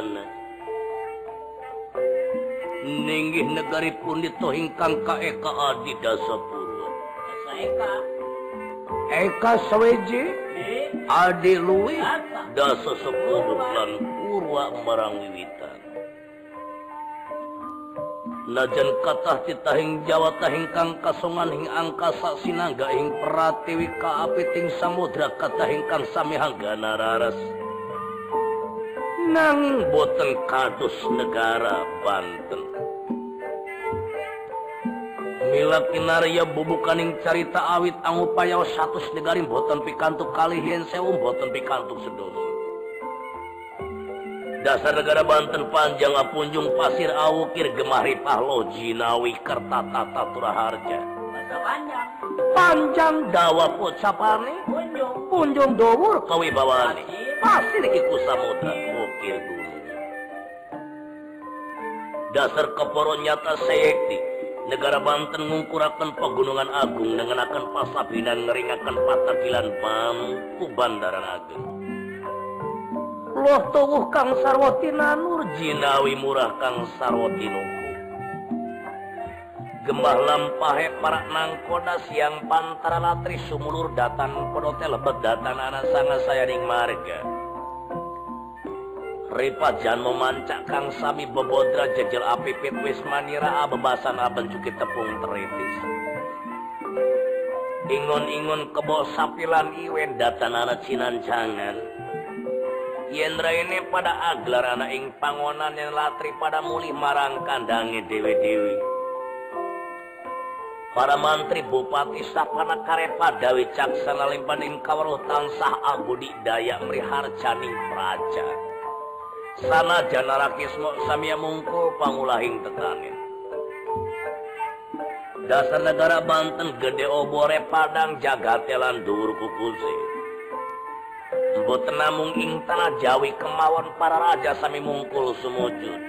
mana ninggih negari pun ditohingkang ka eka adi dasa purwa eka? Saweji adi luwi dasa sepuluh lan purwa marang wiwitan. Najan katah titahing Jawa tahing kang kasongan hing angkasa sinaga hing peratiwi kaapiting samudra katahing kang sami hanggana raras. Nang boten kados negara Banten. Mila kinarya bubukaning carita awit ang upaya satus negari boten pikantuk kalihin sewu boten pikantuk sedoso. dasar negara Banten panjang apunjung pasir awukir gemari pahlo jinawi kerta tata turaharja. Panjang panjang dawa pocapane? Punjung. Dowur kawibawani pasir iku samudra gunung dasar keporo nyata seyekti negara Banten ngungkurakan pegunungan agung dengan akan pasabinan ngeringakan patakilan bambu bandaran agung loh tuwuh Kang Sarwati Nanur jinawi murah Kang Sarwati Nuku. Gembah lampahe para nangkoda siang pantara latri sumulur datan pedote lebet datan anak sanga sayaning marga Ripa jan memancak Kang Sami bebodra jejel api pit wis manira bebasan aben cukit tepung teritis Ingon-ingon kebo sapilan iwen datan anak cinan jangan Yendra ini pada aglar anak ing pangonan yang latri pada mulih marang kandangi dewi-dewi. Para mantri bupati sapana karepa dawi caksana limpan ing kawaruh tansah abudi daya mriharjani praja. sana janarakismo samia mungkul pangulahing tekanin. Dasar negara Banten gede obore Padang jagatelan dur kukusi Mbo tenamung ing tanah Jawi kemawon para raja sami mungkul sumujud.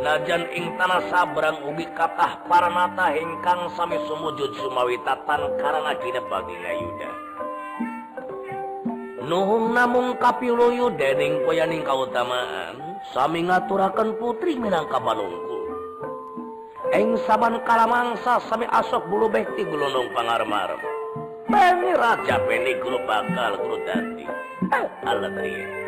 Najan ing tanah Sabrang ugi kathah para nata hingkang sami sumujud Sumawitatan karena kina bagina yuda. Nuhun namung kapiluyu dening koyaning kautamaan sami ngaturaken putri minangka panungku eng saban kalamangsa sami asok bulu bekti gulunung pangarmarem Peni raja peni guru bakal guru dadi. Eh, alat dia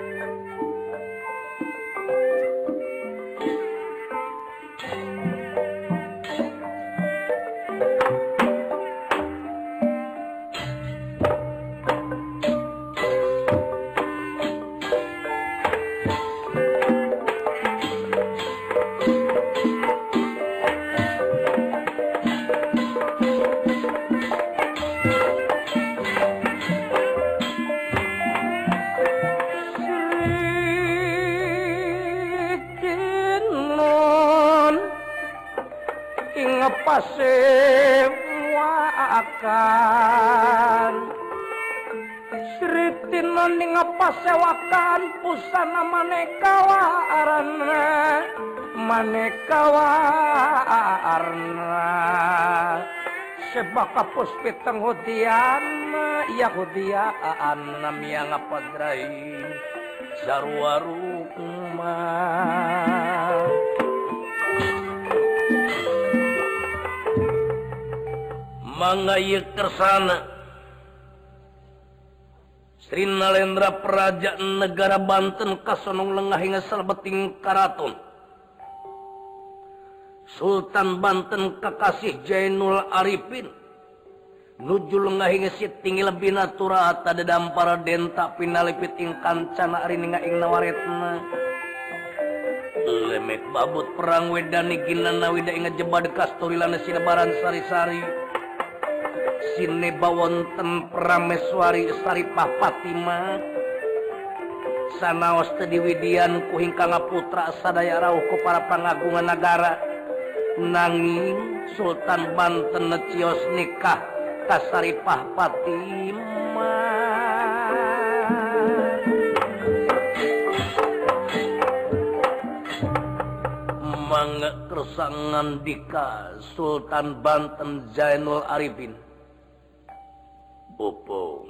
manekawa arana manekawa arna sebaka puspi tenghudian iya hudia anam yang apadrai sarwarukma mangayek kersana Trinalendra Perajaan negara Banten Kasonong Lengah hingga Salbeting Karaton Sultan Banten kekasih Jainul Arifin. Nuju Lengah hingga si tinggi Siting Lebinatura ada dampara denta pinalipit ing kancana arininga ing nawaretna. Lemek babut perang wedani ginana wida ingat jebad kasturi lana sidabaran sari-sari. Sine bawonten prameswari saripah Fatima sanaos tadi widian kuhingkang putra sadaya rauh ku para pangagungan negara. Nanging Sultan Banten necios nikah kasaripah Fatima kersangan dika Sultan Banten Zainul Arifin Opo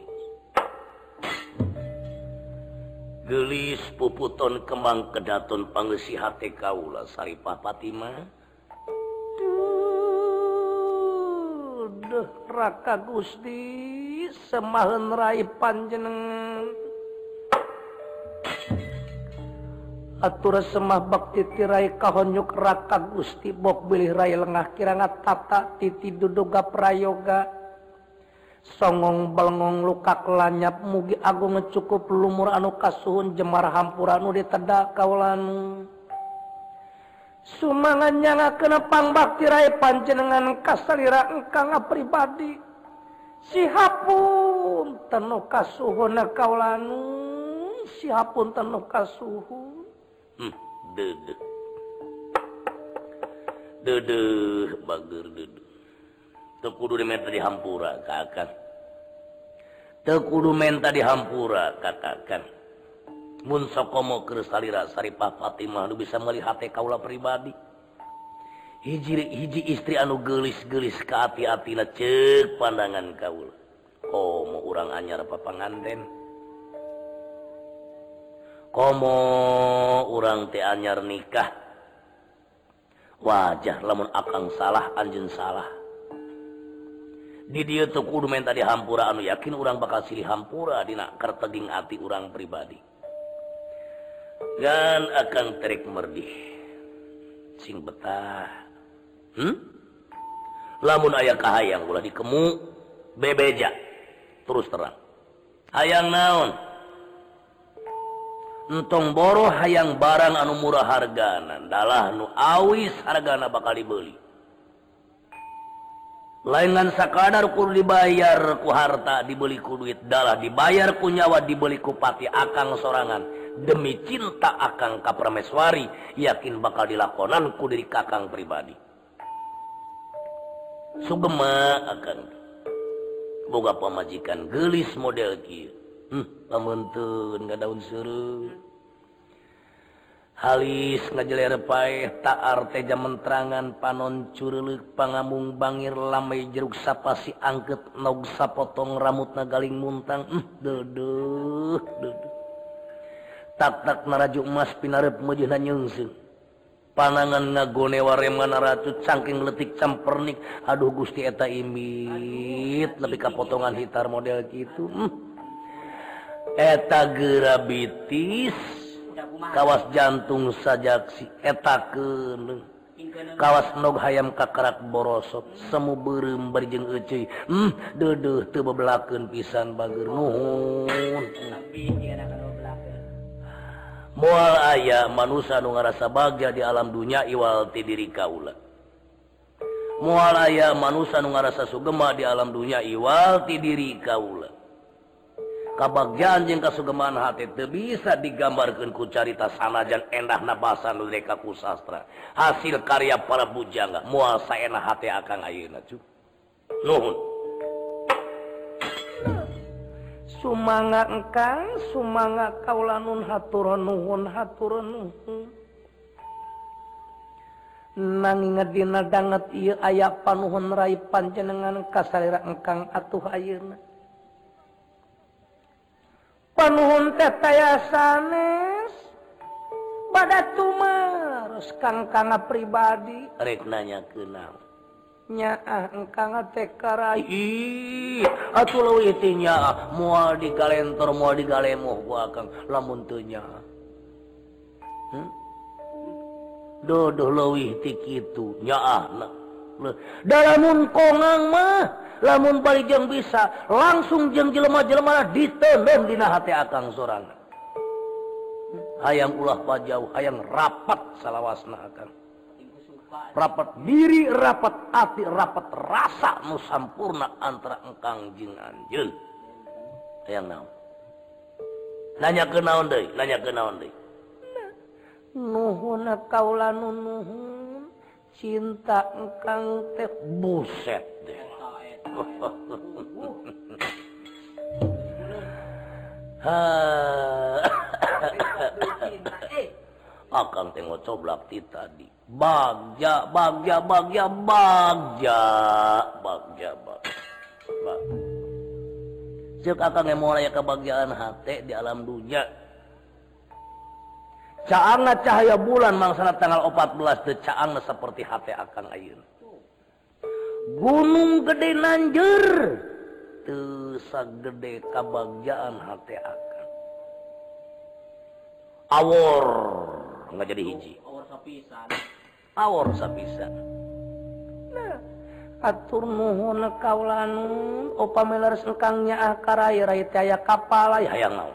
gelis puputon kembang kedaton pangesihati kaula Saripah Fatimah raka Gusti semahenrai panjenengan atur semah bakti tirai kahonyuk raka Gusti bok bilih rai lengah kiranga tata titi duduga prayoga songong belengong lukak lanyap mugi Agung ngecukup lumur anu kasuhun Jemar hampuranu ditedak kaulan. Sumangannya nga kenepang baktirai panjenengan kasalira engka nga pribadi sihapun tenuh kasuhun kaulanu sihapun tenuh kasuhun. Hmm, dede dede bager dede Tekudu menta dihampura kakak. Tekudu menta dihampura Hampura kakak. Mun sokomo kristalira saripah Fatimah lu bisa melihat kaula pribadi. Hiji, hiji istri anu gelis-gelis ke hati-hati cek pandangan kaula. Oh mau orang anyar papanganten. Komo orang teh anyar nikah. Wajah lamun akang salah anjen salah. di dia tekurmen tadi hampura anu yakin orang bakal silih hampura dina karteging hati orang pribadi. Dan akan terik merdih. Sing betah. Hmm? lamun ayah kahayang ulah dikemu bebeja. Terus terang. Hayang naon? Entong boro hayang barang anu murah hargana. Dalah nu awis hargana bakal dibeli. laingan sakadarkur dibayar ku harta dibeliku duit dalah dibayar ku nyawa dibeliku pati akang sorangan. Demi cinta akang kapermeswari yakin bakal dilakonanku dari kakang pribadi. Sugema akan boga pemajikan gelis model kia hmm, pamuntun gak daun seru. halis ngajelerpae taarteja menterangan panon curug pangamung bangir lamai jeruk sapasi angket nog sapotong ramut nagaling muntang. Deduh tak tak narajuk emas pinarep mejuna nyungsing panangan ngagone wareman ratu cangking letik campernik. Aduh gusti eta imit. Lebih kapotongan hitar model gitu hmm. eta gerabitis kawas jantung sajaksi eta ke kawas nog hayam kakarak borosok semu berem berjeng ece hmm dedeh teu bebelakeun pisan bager nuhun. Mual aya manusia nu ngarasa bahagia di alam dunia iwal ti diri kaula. Mual aya manusia nu ngarasa sugema di alam dunia iwal ti diri kaula. kebagian jeung kasugeman hati teu bisa digambarkeun ku carita sanajan endah na basa nu mereka ku sastra. Hasil karya para bujangga muasa saena hati akang ayeuna cu. Nuhun. Sumanga engkang sumanga kaulanun haturan nuhun haturan nuhun. Nanging ngadina danget ieu aya panuhun rai panjenengan kasalira engkang atuh ayeuna. panuhun tetaya sanes pada tumarus kang kanga pribadi. Rek nanya kenal. Nyaa engkang teh karai. Atuh leuwih teh nyaa moal di kalentor moal digalemoh galemoh gua lamun teu nyaa hmm? dodoh leuwih ti kitu. Nyaa dalam kongang mah lamun balik yang bisa langsung jeng jelemah-jelemah ditendang dina hati akang sorang. Hayang ulah pajau hayang rapat salawasna akang. Rapat diri rapat hati rapat rasa nu sampurna antara engkang jeung anjeun. Hayang naon? Nanya ke naon deui? Nanya ke naon deui? Nuhun kaula nuhun cinta engkang teh buset. akan tengok coblak ti tadi. Bagja bagja bagja bagja. Bagja bagja. Cek akan mulai kebahagiaan hati di alam dunia. Caanga cahaya bulan mangsana tanggal 14 de caanga seperti hati akan ayun gunung gede Nanjr gede kabagjaan hati akan. Awor. Nggak jadi hiji. Awor sapisan. Nah, atur nuhun kaulan opangnya akaraaya kapal ayaang mau.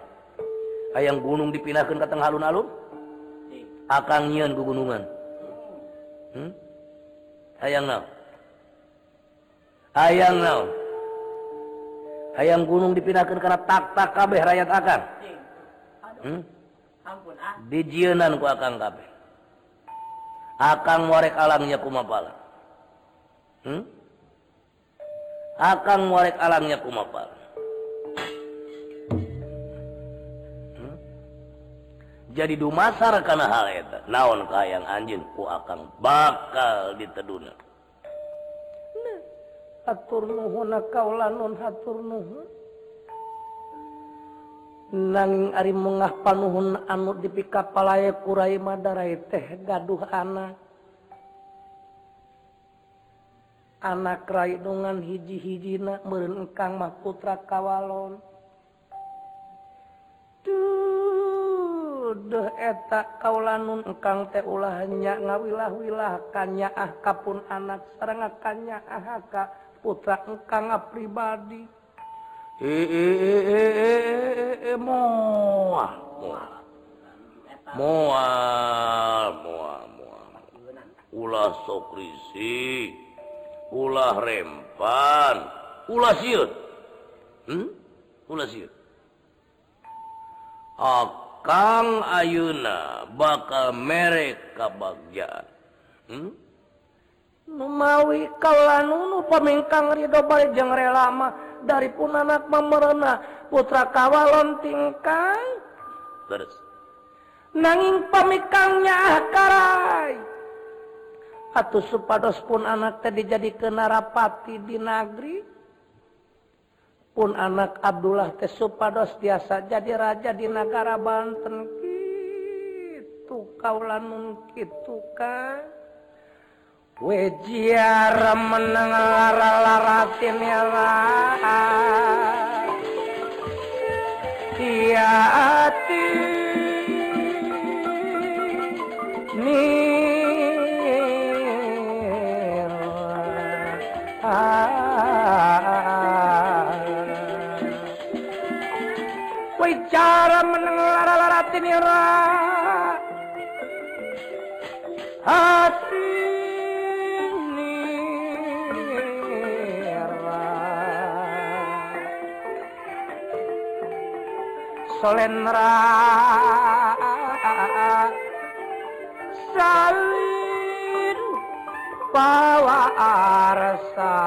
Ayaang gunung dipindahkan ke tengah alun-alun? Akan nyian kegunungan hmm? hmm? ayaang mau. hayang naon? Hayang gunung dipinahkan karena takta kabeh rakyat akan. Hmm? dijianan ah. ku akan kabeh. Akan warek alangnya kumapala. Hmm? akan warek alangnya kumapala. Hmm? jadi dumasar karena hal itu naon kayang anjing ku akan bakal diteduna atur nuhun kaula nun hatur nuhun. Nanging ari mengah panuhun anu dipika palaya kurai madarai teh gaduh anak. Anak raidungan hiji-hijina merengkang mah putra kawalon. Duh eta kaulanun engkang teh ulahnya ngawilah-wilah kanya ah kapun anak sarang kanya ah ka putra engkang pribadi. E, e, e, moal moal moal ulah sok risih ulah rempan. Ulah siut. Hmm? ulah siut. Akang ayuna bakal merek kabagjaan hmm? numawi kalan nunu pemingkang Ridho Baljeng relama dari pun anak memerena. Putra kawalon tingkang. Terus. Nanging pemikangnya ah, karai. Atau supados pun anak tadi jadi kenarapati di negeri pun anak Abdullah teh supados biasa jadi raja di negara Banten. Gitu kaulanun gitu kan Wejiar meneng lara-laratin ya Iya Mir Wejiar meneng lara-laratin ya Hati Solenra salin bawa arsa.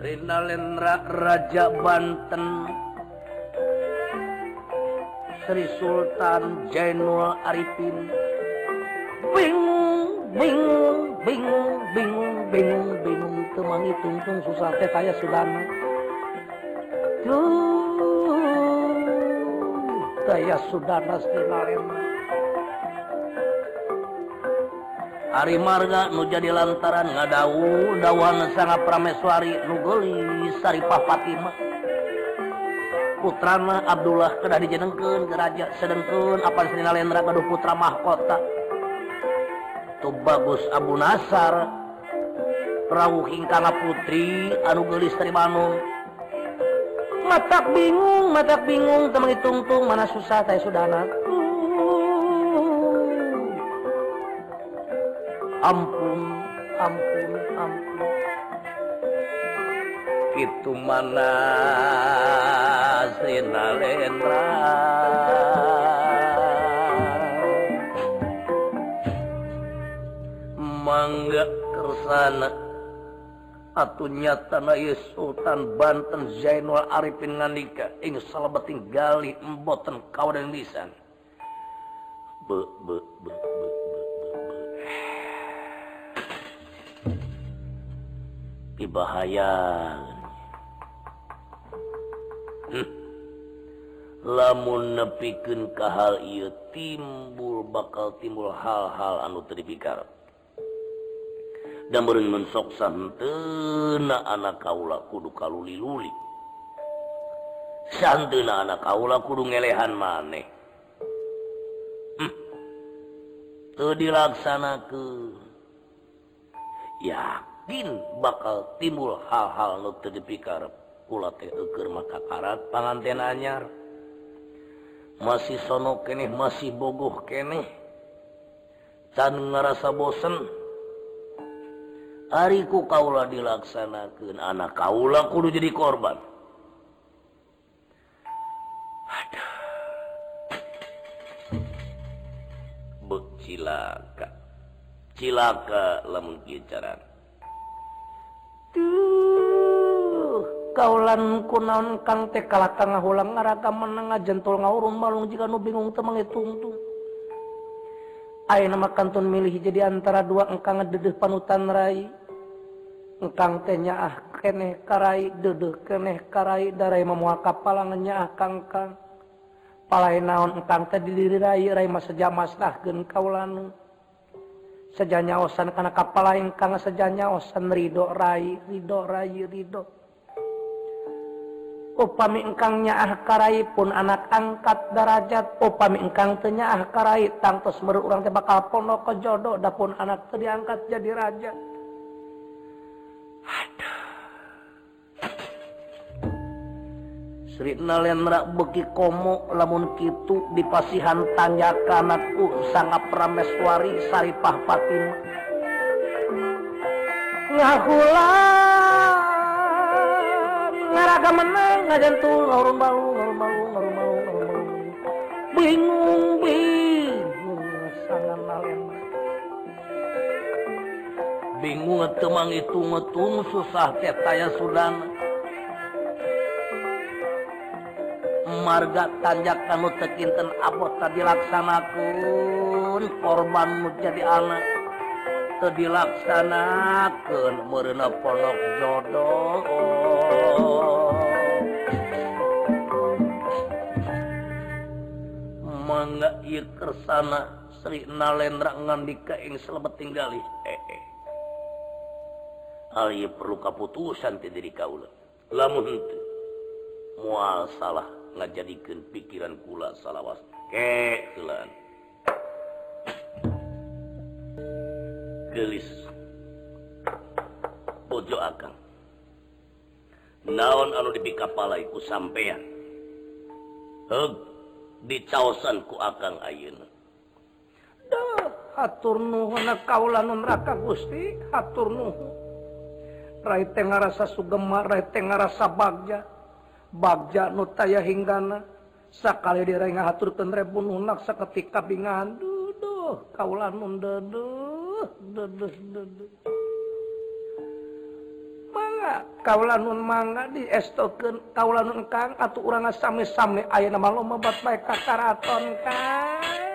Srina Lendra Raja Banten Sri Sultan Jainul Arifin. Bingung bingung bingung bingung bingung bingung teman tungtung susah teh kaya sudana tuh kaya sudana sedinarema Ari marga nu jadi lantaran ngadawu dawan sangat prameswari nu geulis sari Fatimah. putrana Abdullah kedah dijenengkeun ke raja sedengkeun apan Srina Lendra gaduh putra mahkota. Tuh bagus Abu Nasar rawuh kana putri anu geulis tari Banung matak bingung matak bingung teman ditungtung mana susah teh sudana. Ampun. Itu mana Srina Lendra? Mangga kersana. Atuh nyata na Sultan Banten Zainul Arifin ngandika. Ing salebeting gali emboten kawadan lisan. Be be be be be lamun nepiken ke hal ia timbul bakal timbul hal-hal anu terpikar dan be mensoksan tena anak kaula kudu kaluli luli santuna anak kaula kudu ngelehan maneh. Hmm. tuh dilaksana ke yakin bakal timbul hal-hal nu terpikar pula teh eker maka karat panganten anyar. masih sono keeh masih bogoh keeh can ngerasa bosen. Hariku kaulah dilaksanakan anak kaulah kudu jadi korban. Ada becilaka cilaka. Lemun kicaran kaulan kunaon kang teh kalah ngahulang ngaraka menengah jentol ngawurung malung jika nu bingung teu mangitungtung ayeuna mah kantun milih jadi antara dua engkang dedeh panutan rai engkang teh ah keneh karai dedeh keneh karai darai memual kapalangan nyaah kangkang. Palai naon engkang teh diri rai rai mah seja masnahkeun kaulan sejanya osan kana kapala kang sejanya osan ridho rai ridho rai ridho, rai, ridho. Upami engkangnya ah karai pun anak angkat darajat. Upami engkang tenya ah karai tangtos meru urang teh bakal pondok ke jodoh. Dapun anak teh diangkat jadi raja. Merak beki komo lamun Kitu dipasihan tanya kanakku sangat prameswari Saripah Fatimah ngahula ngaraga menang ngajantul ngurung bau ngurung bau ngurung bau ngurung bau bingung bingung sangat nalema bingung ngetemang itu ngetung susah tetaya sudan. Marga tanjak kamu tekinten abot tadi laksanakan korbanmu jadi anak. dilaksanakan merena polok jodoh. Mangga ieu kersana Sri Nalendra ngandika ing selebet tinggali. Eh, eh. Hal ieu perlu kaputusan ti diri kaula lamun henteu? Mual salah ngajadikeun pikiran kula salawas. Keulan gelis. Bojo akan naon anu dibi kapalaiku sampeyan dicaosanku akan aun hatur kaulaka Gusti. Hatur nuhu rai tengah rasa Sugema rai tengah rasa bagja. Bagja nutaya hinggana. Sakali dire ngaturken rebun unak seketika bingan. Duduh kaulan nun dedu mangga kauula nun mangga di estokeun kauula nun kang atuh urang sami-sami. Aya nama lomba bat baik kakaraton kang.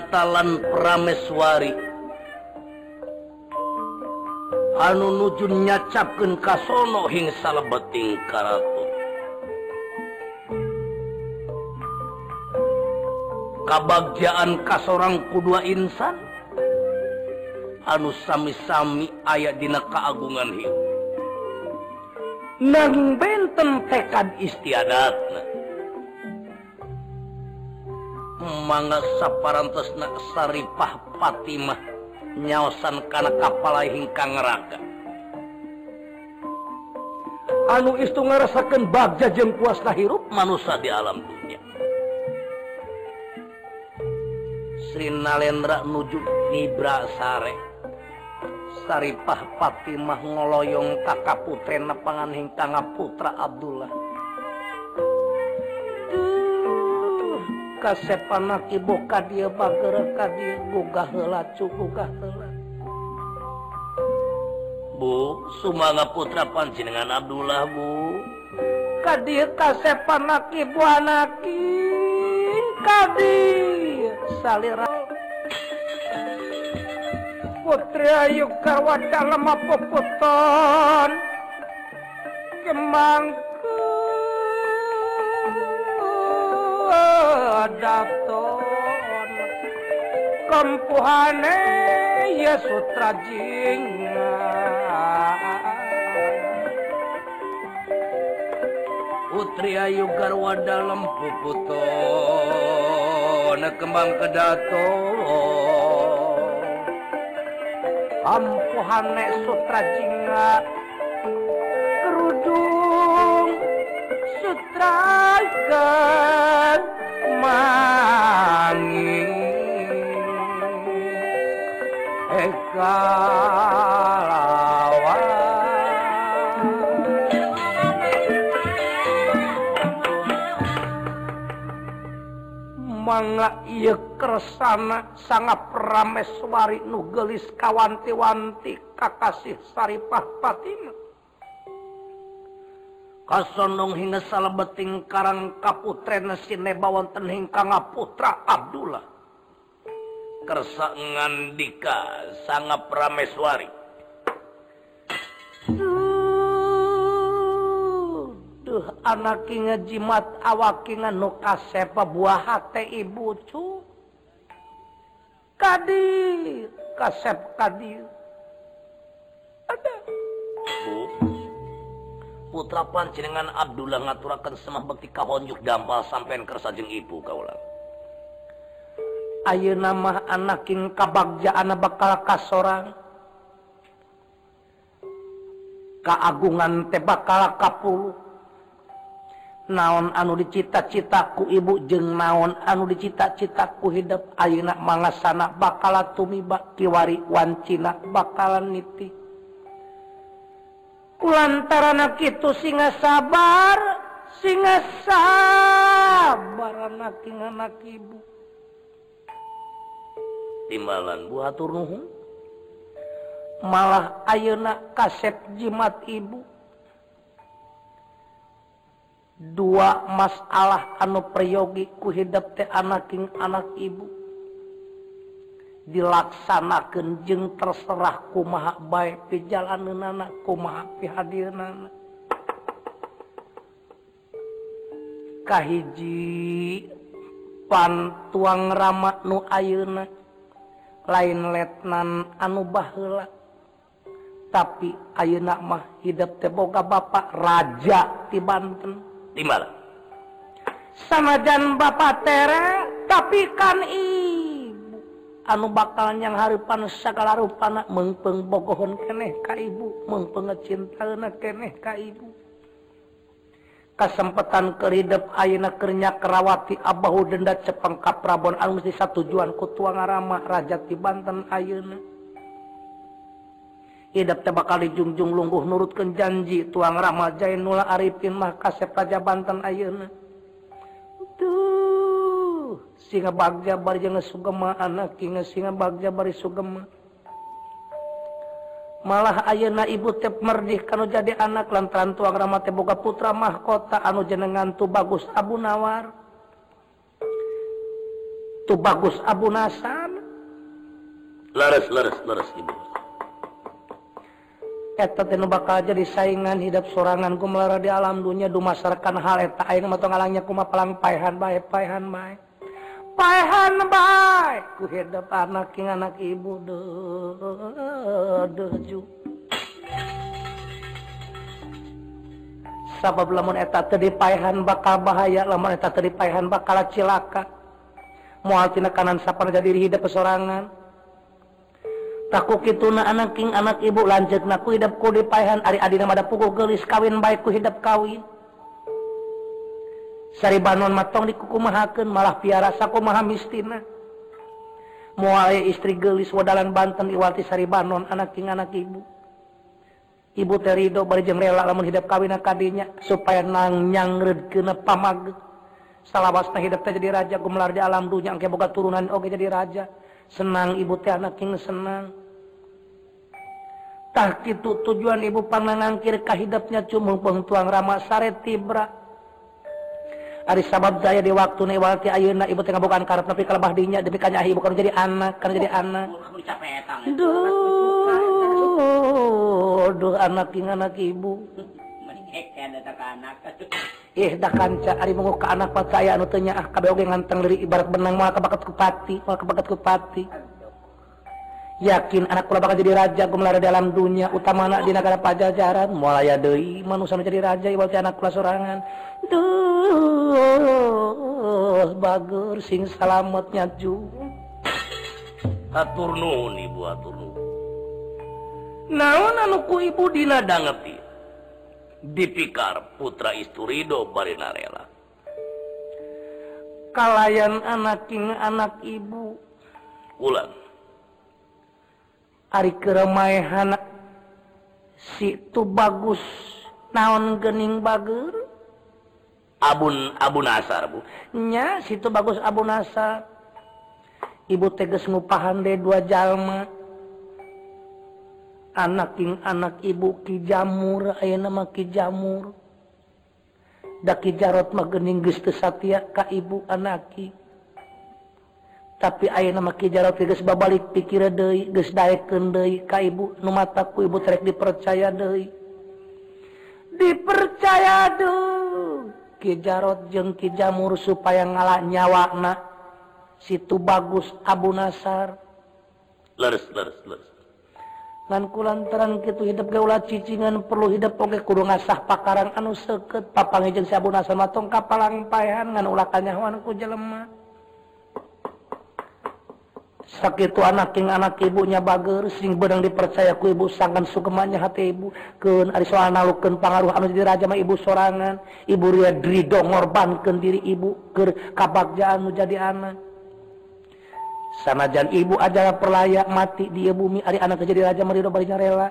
Natalan Prameswari. Anu nujun nyacapkan kasono hing salebeting karatu kabagjaan kasorang kudua insan. Anu sami-sami ayat dina kaagungan hiu. Nang benten tekad istiadatna. manga saparantessaripah Fatimah nyaosan kana kapala hingkang neraka anu istu ngarasakan bagja jeng kuasa hirup manusia di alam dunia. Sri Nalendra nuju Nibra sare. Saripah Fatimah ngoloyong kakak putra nepangan hingkang putra Abdullah. kasepanak ibu ka dia bagger dia gugah heula cugugah heula. Bu sumanga putra panjenengan Abdullah Bu. Ka dia kasepanak ibu anaki ka salira. Putri Ayu Karwada lemah puputon Gemang daton kempuhane ya sutra jinga Putri Ayu Garwa dalam puputo na kembang kedato ampuhane sutra jinga kerudung sutra wangi Eka lawan mangga ieu kersana sangap rameswari nu geulis kawanti-wanti kakasih Saripah Fatimah kasondong hingga salah beting karang kaputren sineba wonten hingkang putra Abdullah. Kersa ngandika sangap prameswari. duh, duh anak jimat awak nu kasepa buah hati ibu cu. Kadir kasep kadir. Ada. Bu. putra jenengan Abdullah ngaturakan semah bekti kahonjuk dampal sampean kersajeng ibu kaulah. Ayo nama anaking kabagja anak bakal kasorang. Keagungan teh bakal kapul naon anu dicita-citaku ibu? Jeng naon anu dicita-citaku hidup? Ayeak mangasana bakala tumi bakkiwari wancina bakalan nitik lantaran itu singa sabar singa sabar anak anak ibu. Timbalan buah turun malah ayeuna kaset jimat ibu. Dua masalah anu priyogi ku hidup teh anaking anak ibu. dilaksanakan jeng terserah kumaha baik pejalanan anak kumaha hadir kahiji pan tuang ramak nu ayeuna lain letnan anu bahula tapi ayeuna mah hidup teh boga bapak raja di Banten. Di mana? Sanajan bapak tera tapi kan iya anu bakalan yang harepan segala ruana mengpeng bogohon keneh Kaibu mengpengecintanak keneh Kaibu kesempatan keridep Ayenakernya Kerawati abahu denda cepengkap Prabon. Alus di satu tujuan kutuang Rama Rajati Banten Ayeuna. Hidup tebak kali jungjung lungguh nurutkan janji tuang Rama Jainula Arifin mah kasep Raja Banten Ayeuna. Tuh singa bagja bari jeung sugema anak kinga singa bagja bari sugema malah ayeuna ibu tep merdih kanu jadi anak lantaran tuang rama teh boga putra mahkota anu jenengan tu bagus Abu Nawar. Tu bagus Abu Nasan. Laras laras laras ibu. Eta teh bakal jadi saingan hidup sorangan ku melara di alam dunia dumasarkan hal eta ayeuna mah ngalangnya kumaha palang paehan bae paehan bae. pahan baik. Kuhidap anak yang anak ibu deju sabab lamun eta teu dipaehan bakal bahaya lamun eta teu dipaehan bakal cilaka. Moal tina kanan sapana jadi hidup pesorangan. Takut itu na anak king anak ibu lanjut naku hidupku dipaehan ari adina mada pukul gelis kawin baik ku hidap kawin. Sari Banon matong dikukumahaken malah piara saku maha mistina. Muae istri gelis wadalan Banten Iwati Sari Banon anak king anak ibu. Ibu terido bari rela lamun hidup kawin kadinya supaya nang nyangred kena pamag. Salawasna hidup teh jadi raja gumelar di alam dunia angke boga turunan oge jadi raja. Senang ibu teh anak king senang. Tah kitu tujuan ibu pangangan kir kahidapnya cumuh pengtuang Rama Sare Tibra. Ari sabab daya di waktu nih walti ayeuna ibu tengah bukan karep tapi kalebah dinya demi kanya ibu kan jadi anak kan jadi anak. Duh, duh anak king anak ibu. Ih dah kanca ari mengu ka anak percaya anu teu nyaah kabeh oge nganteng dari ibarat benang moal kabakat ku pati, moal kabakat ku pati. yakin anak kula bakal jadi raja gumelar di alam dunia utama anak di negara pajajaran. Mulai deui manusia menjadi raja iwal anak kula sorangan. Duh bagur sing salametnya ju. Atur nuhun ibu atur nuhun. Naon anu ku ibu dina dangeti dipikar putra isturido bari narela kalayan anak king anak ibu. Ulang Ari keremaihan situ bagus. Naon gening bager? Abun Abu Nasar Bu. Nya situ bagus Abu Nasar Ibu teges ngupahan de dua jalma. Anak king anak ibu ki jamur aya nama ki jamur daki jarot mah gening geus teu satia ka ibu anaki. tapi aya nama Kijarabalik pikir dei geus daekeun deui. Ka ibu nu mataku ibu trek dipercaya deui. Dipercaya tuh Kijarot jeng Kijamur supaya ngalah nyawana situ bagus Abu Nasar. Leres leres leres. Ku lantaran gitu hidup gaula cicingan perlu hidup oke kudu ngasah pakaran anu seket papang si Abu Nasar matong kapalang payangan ulakanyawanku jelemah sakit itu anak anak ibunya bager sing bedang dipercaya ku ibu sangkan sukemannya hati ibu. Ke ari soal nalukeun pangaruh anu jadi raja mah ibu sorangan. Ibu ria drido ngorbankeun diri ibu ke kabagjaan nu jadi anak. Sanajan ibu aja perlayak mati di bumi ari anak jadi raja mah rido barinya rela.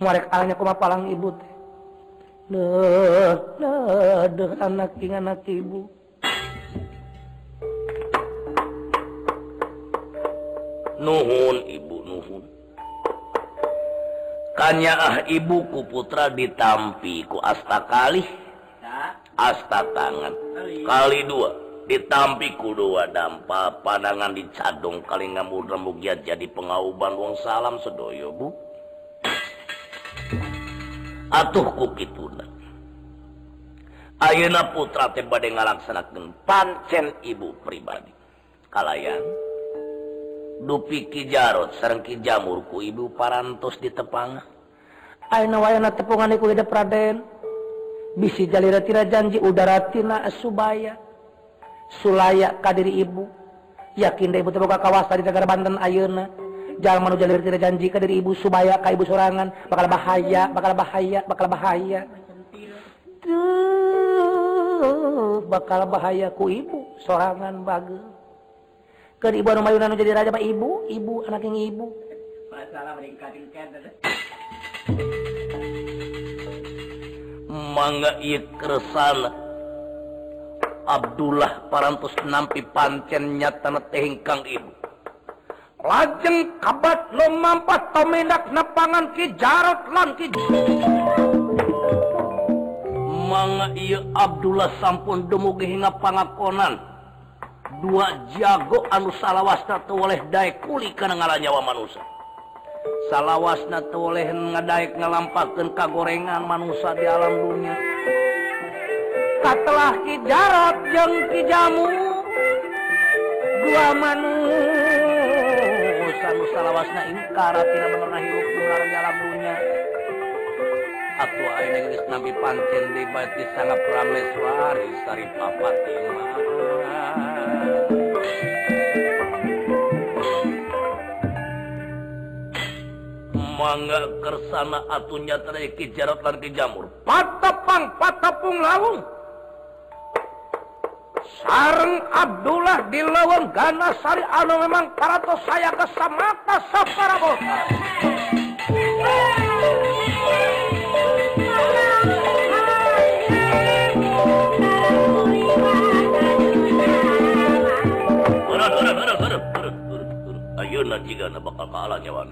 Muarek alanya kuma palang ibu teh. Anak anak ibu. Nuhun ibu nuhun. Kanya ah ibu ku putra ditampi ku asta kali. Asta tangan. Kali dua ditampi dua dampa pandangan dicadong kali ngamud remugiat jadi pengauban wong salam sedoyo bu atuh ku kituna Ayeuna putra teh bade ngalaksanakeun pancen ibu pribadi kalayan dupi ki jarot sareng ki jamur ku Ibu parantos di tepang. Tepungan Raden. Bisi jalira tira janji udara tina Subaya. Sulaya Kadiri Ibu. Yakin Ibu terbuka kawasan di negara Banten Ayeuna. Jangan menu tidak janji ke Kadiri Ibu Subaya Ka Ibu sorangan. Bakal bahaya bakal bahaya bakal bahaya. Tuh, bakal bahaya ku Ibu sorangan bagus ke ibu anu mayuna anu jadi raja mah ibu. Ibu anak yang ibu. Mangga ieu keresana Abdullah parantos nampi pancen nyatana teh ingkang ibu lajeng kabat lo mampat tomendak nepangan ki jarot lan ki mangga iya Abdullah sampun dumugi hingga pangakonan dua jago anu salahwasna oleh Daekuli karena nga nyawa manusia. Salahwasna oleh ngadaik ngalampaken kagorengan manusia di alam dunia. Setelah Kijarot yang Kijamu dua manusia anu salahwasna ingkara tidak pernah hidup di alam dunia. Atau ayeuna geus nabi pancen di bati sangat prameswari sari papat mangga kersana atunya tereki jarat lan kejamur patapang patapung lawung sarang Abdullah di lawang ganasari anu memang paratos saya kesamata saparabota juga bakal kalah nyawan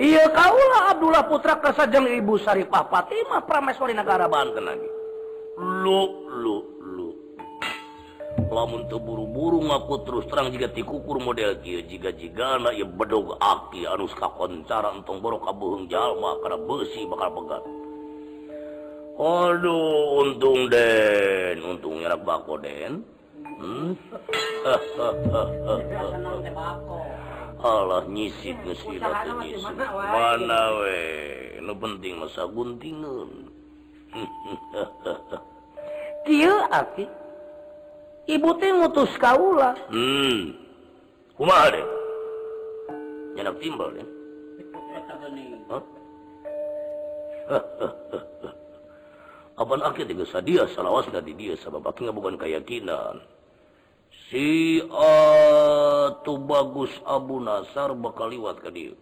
iya kaulah Abdullah Putra kesajeng Ibu Syarifah Fatimah prameswari negara Banten lagi. Lu lu lu. Lamun terburu-buru ngaku terus terang jika tikukur model kia jika jika na ya bedog aki anus kakoncara entong borok abuhung jalma karena besi bakal pegat. Aduh, untung den, untung nyerak bako den. Allah nyisi mana we lo penting masa guntingun Iya aki ibu teh ngutus kaula hmm. Kumaha deh nyanak timbal deh huh? Abang aki tiga sadia salawas dari dia sebab aki bukan keyakinan. si tuh bagus Abu Nasar bakal liwat ke dia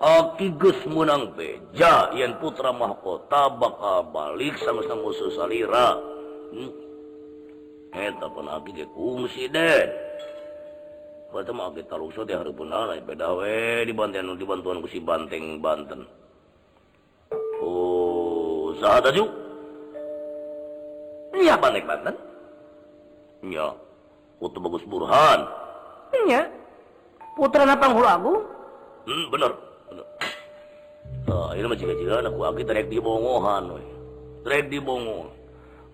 Aki geus menang beja yang putra mahkota bakal balik sama-sama musuh salira. Hmm. Eta pun aki ge kungsi den. Bata mah aki talukso teh hareupeun anak beda we di Banten di bantuan ku si Banteng Banten. Oh, saha tadi? Iya Banteng Banten. Nya, Putu bagus Burhan. Nya. Putra Panghulu Agung. Hmm, bener. bener. Ah, ini mah jika-jika aku trek di bongohan we. Trek di bongo.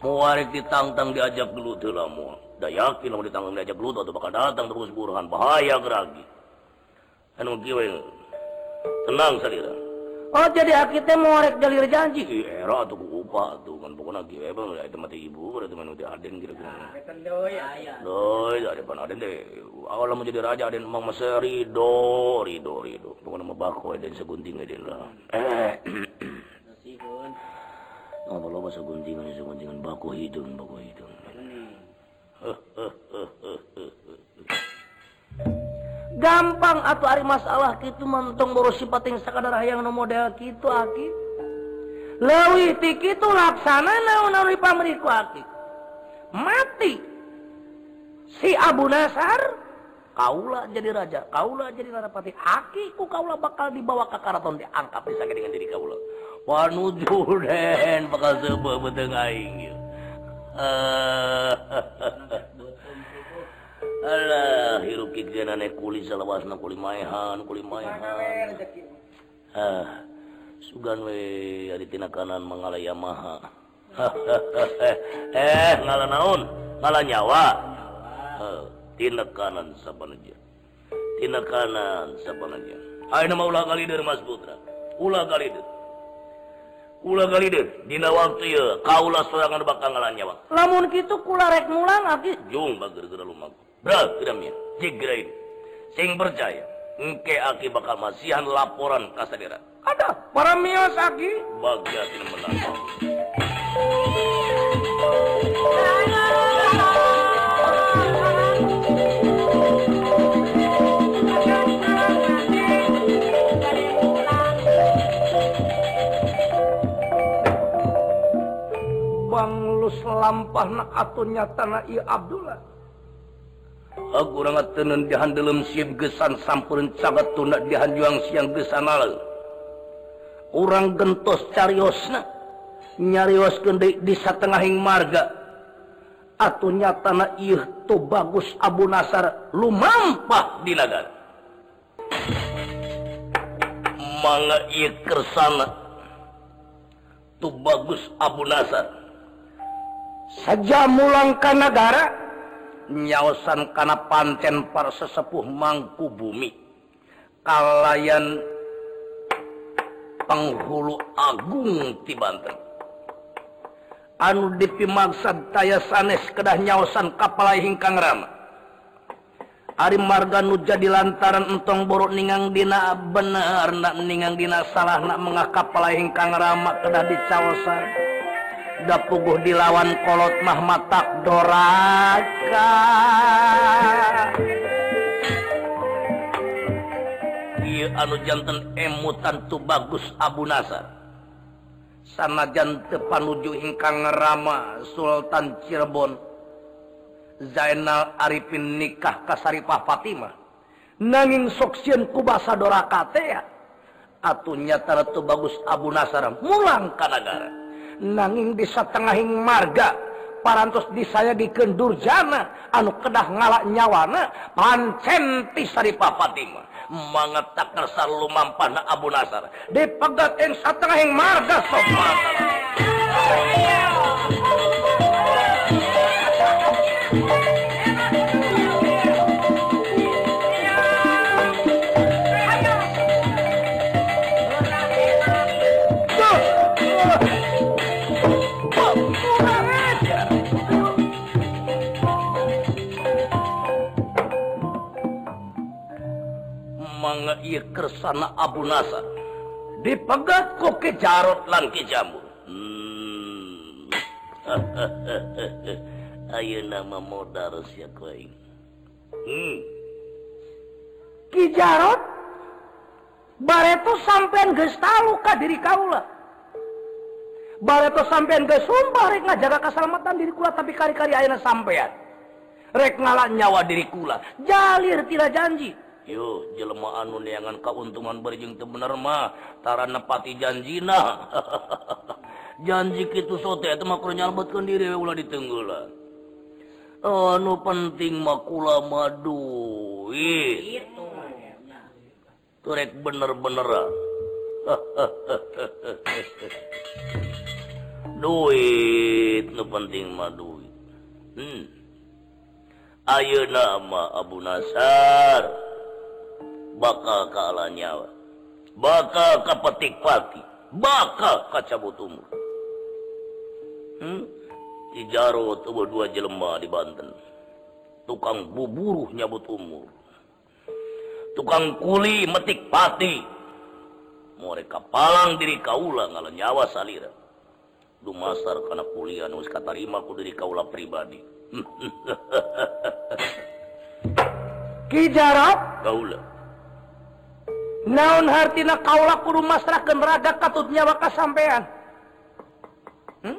Mau arek ditantang diajak dulu tuh lah mau. Da yakin mau ditantang diajak dulu atau bakal datang terus burhan bahaya geragi. Anu kieu we. Tenang salira. Oh jadi teh mau rek jalir janji. Ih, era tuh kupa tuh kan pokoknya we bang itu mati ibu berarti mana udah aden kira-kira. Doi, dari pan aden deh. Awal mau jadi raja aden emang masa rido, rido, rido. Pokoknya mau bako aden segunting aden lah. Eh, Ngapa lo bahasa guntingan, seguntingan bako hidung, bako hidung. Gampang atau hari masalah gitu mentong boros sipating sakadar hayang nu model gitu aki. Leuwih ti kitu laksana naon anu dipameri ku aki. Mati. Si Abu Nasar kaula jadi raja, kaula jadi narapati. Aki ku kaula bakal dibawa ke karaton diangkat disake dengan diri kaula. Wah nuju den bakal sebuah beteng aing. ieu. Alah, hirup kulis salahwasna kuli mayahan kuli maehan. ah sugan we ari tina kanan mangala Yamaha eh ngala naon ngala nyawa uh, tina kanan sabanaja tina kanan sabanaja Ayo nama ulah kalideun Mas Putra ulah kalideun ulah kalideun dina waktu ya, kaulah sorangan bakal ngala nyawa lamun kitu kula rek mulang abdi jung bageura lumaku Berat kedamnya. Jigrain. Sing percaya. Engke aki bakal masihan laporan kasadira. Ada para mios aki. Bagja tina menang. Banglus lampah nak atunya tanah iya Abdullah. orang tenun dihan dalam siap gesan sampurin cagat tunak dihan juang siang gesan alam orang gentos cariosna nyarios kendi di satengahing marga. Atau nyatana iya tu bagus Abu Nasar lumampah di negara mangga iya kersana tu bagus Abu Nasar. Saja mulang ke negara nyaosan kana panten para sesepuh mangku bumi. Kalayan penghulu Agung ti Banten. Anu dipimaksad taya sanes kedah nyaosan kapal hingkang rama. Ari marga nu jadi lantaran entong borok ningang dina bener nak ningang dina salah nak mengakap kapal hingkang rama kedah dicaosan da puguh dilawan kolot mah matak doraka. Iye anu jantan emutan tu bagus Abu Nasar. Sanajan tepanuju ingkang rama Sultan Cirebon. Zainal Arifin nikah kasaripah Fatimah. Nanging soksien ku basa doraka teh atuh nyata bagus Abu Nasar mulang ka negara nanging disatengahing marga. Parantos di saya dikendur jana anu kedah ngalak nyawana pancenti sari Fatimah mangetak kersar lumampana Abu Nasar. Dipegat yang satengahing marga sobat Kersana Abu Nasar dipegat koke Jarot lan Ki Jamur hmm. Ayo nama modar ya kowe. Hmm. Ki Jarot bareto sampean geus tahu ka diri kaula. Bareto sampean geus sumpah rek ngajaga keselamatan diri kula tapi kari-kari ayeuna sampean. Rek ngalah nyawa diri kula. Jalir tidak janji. yuk jelemaan undangan keuntungan berjeng bener mah tara nepati janjina janji itu sote nyalbatkan diri ulah ditenggulan anu penting makula madu turek bener-bener. Duit nu penting mah duit. Hmm. Ayo nama Abu Nasar. bakal keala nyawa. Bakal kepetik pati. Bakal kacabut umur. Hmm? di Jarot tubuh dua jelemah di Banten. Tukang buburuh nyabut umur. Tukang kuli metik pati. Mereka palang diri kaula kalau nyawa salira. Dumasar karena kuliah nus kata rima ku diri kaula pribadi. Ki Jarot? Kaulah naon hartina kaulah kudu masrahkeun raga katut nyawa ka sampean hmm?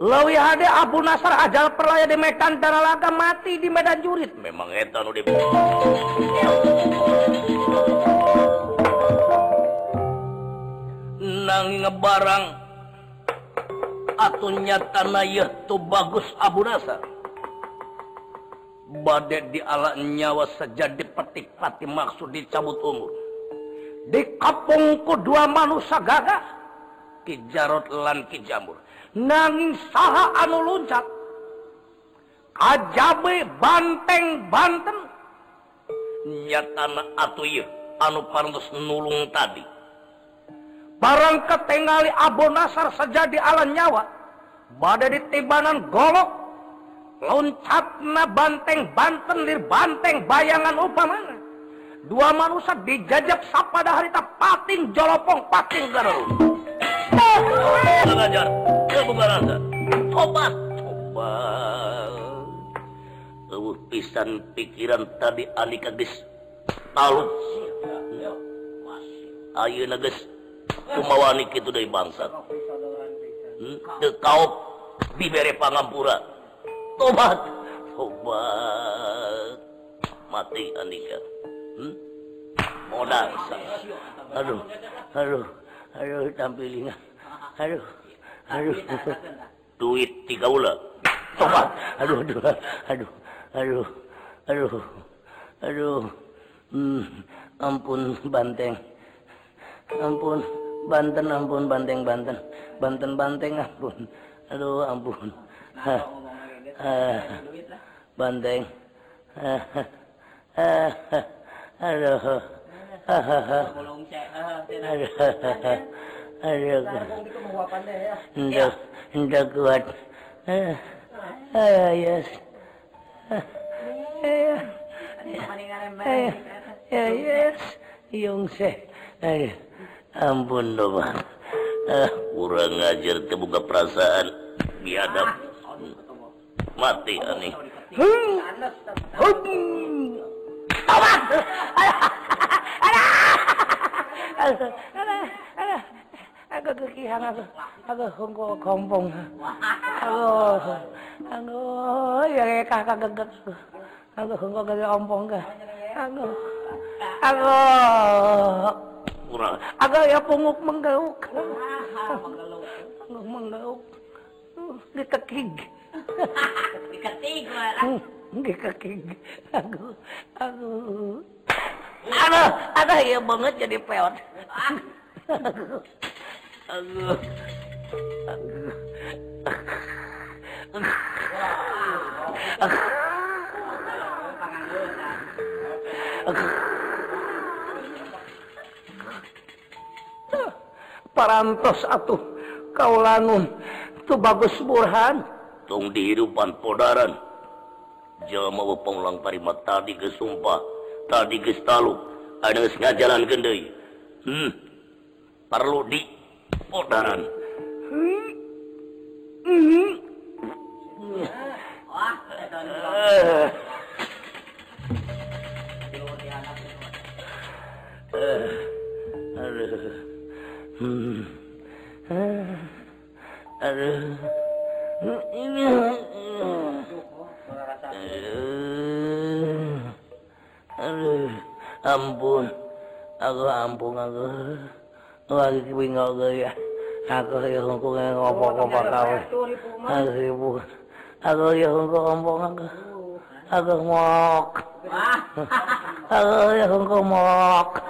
Lawi hade Abu Nasar ajal perlaya di Medan Daralaga mati di Medan Jurit. Memang eta nu di Nang ngebarang atunya tanah tu bagus Abu Nasar. badai di ala nyawa sejadi dipetik pati maksud dicabut umur. Di kapungku dua manusia gagah Ki Jarot lan Ki jamur nanging saha anu loncat ajabe banteng banten. Nyatana atu atuye anu parantos nulung tadi. Barang ketengali abu abonasar sejadi ala nyawa badai di tibanan golok loncatna banteng Banten lir banteng bayangan upamana. Dua manusia dijajak sapada harita pating jolopong pating garau mengajar kebugaran tobat tobat eueuh pisan pikiran tadi ali kagis taluk ayeuna geus kumawani kitu deui bangsa hmm, teu kaop bibere pangampura. Tobat. Tobat. Mati Andika. Hmm? modal aduh aduh aduh tampilingan. Aduh aduh. Duit tiga ulah tobat. Aduh aduh aduh aduh aduh aduh. Hmm, ampun banteng. Ampun Banten ampun banteng Banten. Banten banteng ampun. Aduh ampun eh, bandeng eh, aduh. Aduh. Aduh aduh kuat. Yes. Yes. Yung se. Ampun doang ah, kurang ajar kebuka perasaan. Biadab mati aneh tobat aku kekihan aku aku hongko kompong aku aku ya kakak gegek aku hongko gede ompong ke aku aku aku ya punguk menggeluk menggeluk menggeluk dikekig Diketi gue lah. Diketi. Aku, aku. Aduh, aduh iya banget jadi peot. aku, aku, aku, Parantos atuh kaulanun tu bagus burhan. untung dihipan podaran Ja mau pengulang parimat tadi ke sumpah tadi ke gestaluk ada ngajalan gendai hmm. perlu di podaran aduh Hmm. aduh aduh ampun. Aku ampun aku. Lagi bingung ya. Aku ya hukum yang ngomong-ngomong kau. aku ibu aku ya hukum ngomong aku. Aku mok. Aku ya hukum mok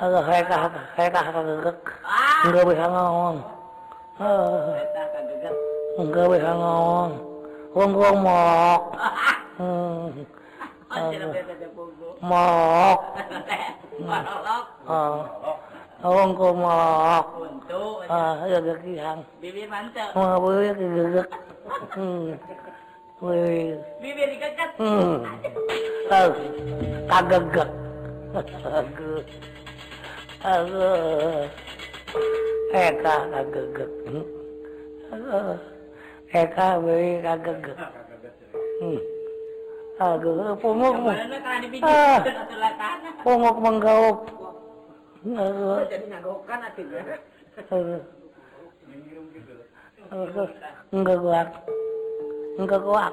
aku heka heka heka enggak bisa ngomong mình cơ bị hơi ngon con con một. Ừ. À, một. Ờ. Quân quân một. Ờ giờ được cái hàng bibir mantap mau bibir gigit đi bibir gigit ừ. Gật, gật gật, eh gật gật Ekagagag. Hmm. Agag, pungok mo. Ah, pungok mong gaok. Jadi nagawak ka natin. Ngagawak. Ngagawak. Ngagawak.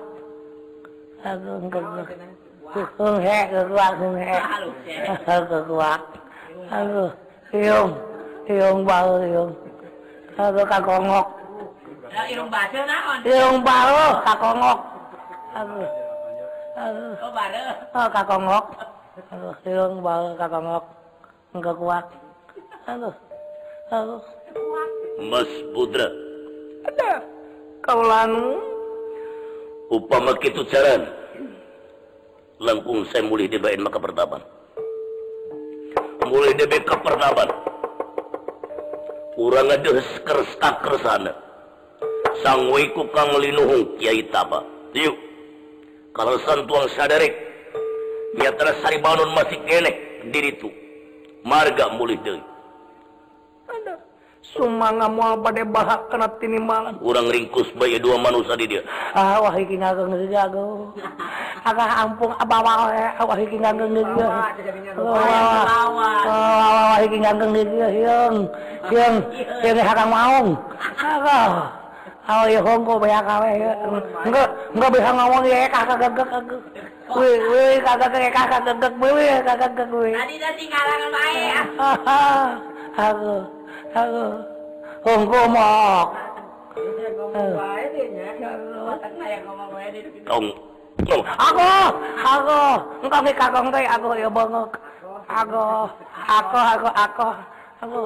Hương he, gagawak, hương he. Gagawak. Gagawak. Hương. Hương, bao hương. Gagawak, ngok. irung naon? Irung baru kakongok. Aduh. Aduh. Oh, baru. Oh, kakongok. Aduh, irung baru kakongok. Enggak kuat. Aduh. Aduh. Mas Budra, Ada. Kaulan. Upama kitu jalan. Langkung saya mulih dibain maka pertaban. Mulih dibain maka pertaban. Kurang ada keres tak keresana. sang weiku kang linuhung Kyai taba yuk kalau san tuang saderek dia terasari bangun masih enek diri itu marga mulih deui ada sumanga moal bade bahak kena tini malam urang ringkus bayi dua manusia di dia ah wah iki ngageng gago agak ampung abawa wah iki ngageng dia wah wah iki ngageng dia yang yang yang hakang maung agak Aw ya hongko banyak kawe enggak enggak bisa ngomong ya kakak gagak gagak wih wih kakak kakak kakak gagak. Wih kakak gagak wih. Tadi dah tinggalan bae ya. aku aku. Hongko mok. Tong. Tong. Aku aku. Engkau nih kakong teh aku ya bengok. Aku aku aku aku. Aku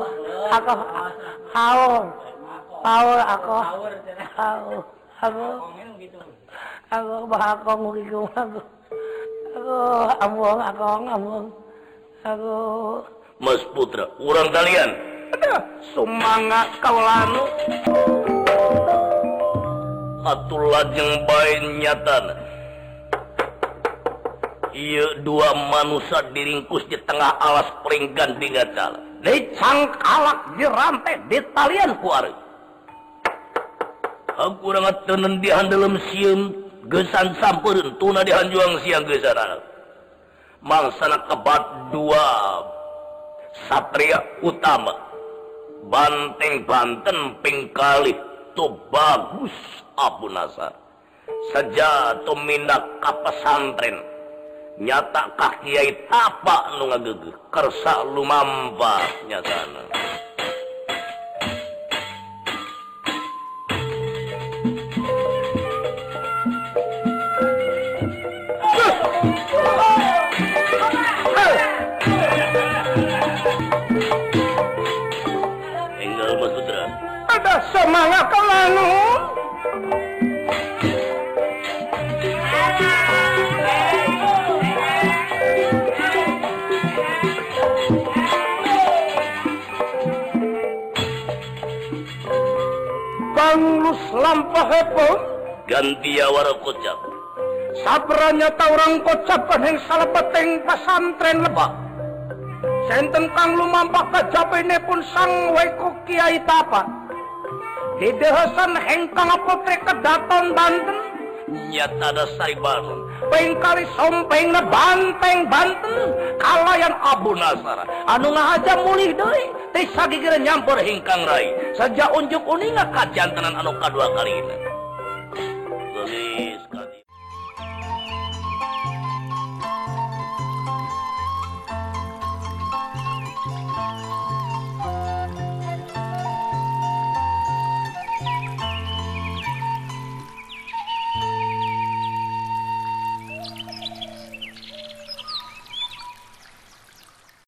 aku. Haur power aku. aku aku. Aku bah aku aku. Aku ambung aku ambung. Aku. Mas Putra urang kalian sumanga kaulanu atul lajeng bain nyatan. Iya dua manusia diringkus di tengah alas peringgan di cala. Di cangkalak di talian kuari. Aku ten dihan dalam sium gesan sampurin tuna dihanjuang siang ge mangsana kebat dua Satria utama. Banteng Banten pingkali tuh bagus Abu Nasar. Saja tuh mindak kap pesantren nyatakah Kiai tapak nu ngagegeh? Kersa lumampa nyatana manga kalanu Kanglus lampah hepong ganti awar kocap sabranya taurang kocap peneng salapeteng Sen lebah senten kang lumampah kajapene pun sang weko kiai tapak didesan hengkang putri kedaton Banten. Nyata ada Banten. Pengkali sompeng na banteng Banten. Kalayan Abu Nasar anu ngahaja mulih deui teh sagigira nyampur hengkang rai. Saja unjuk uninga kajantanan anu kadua ini.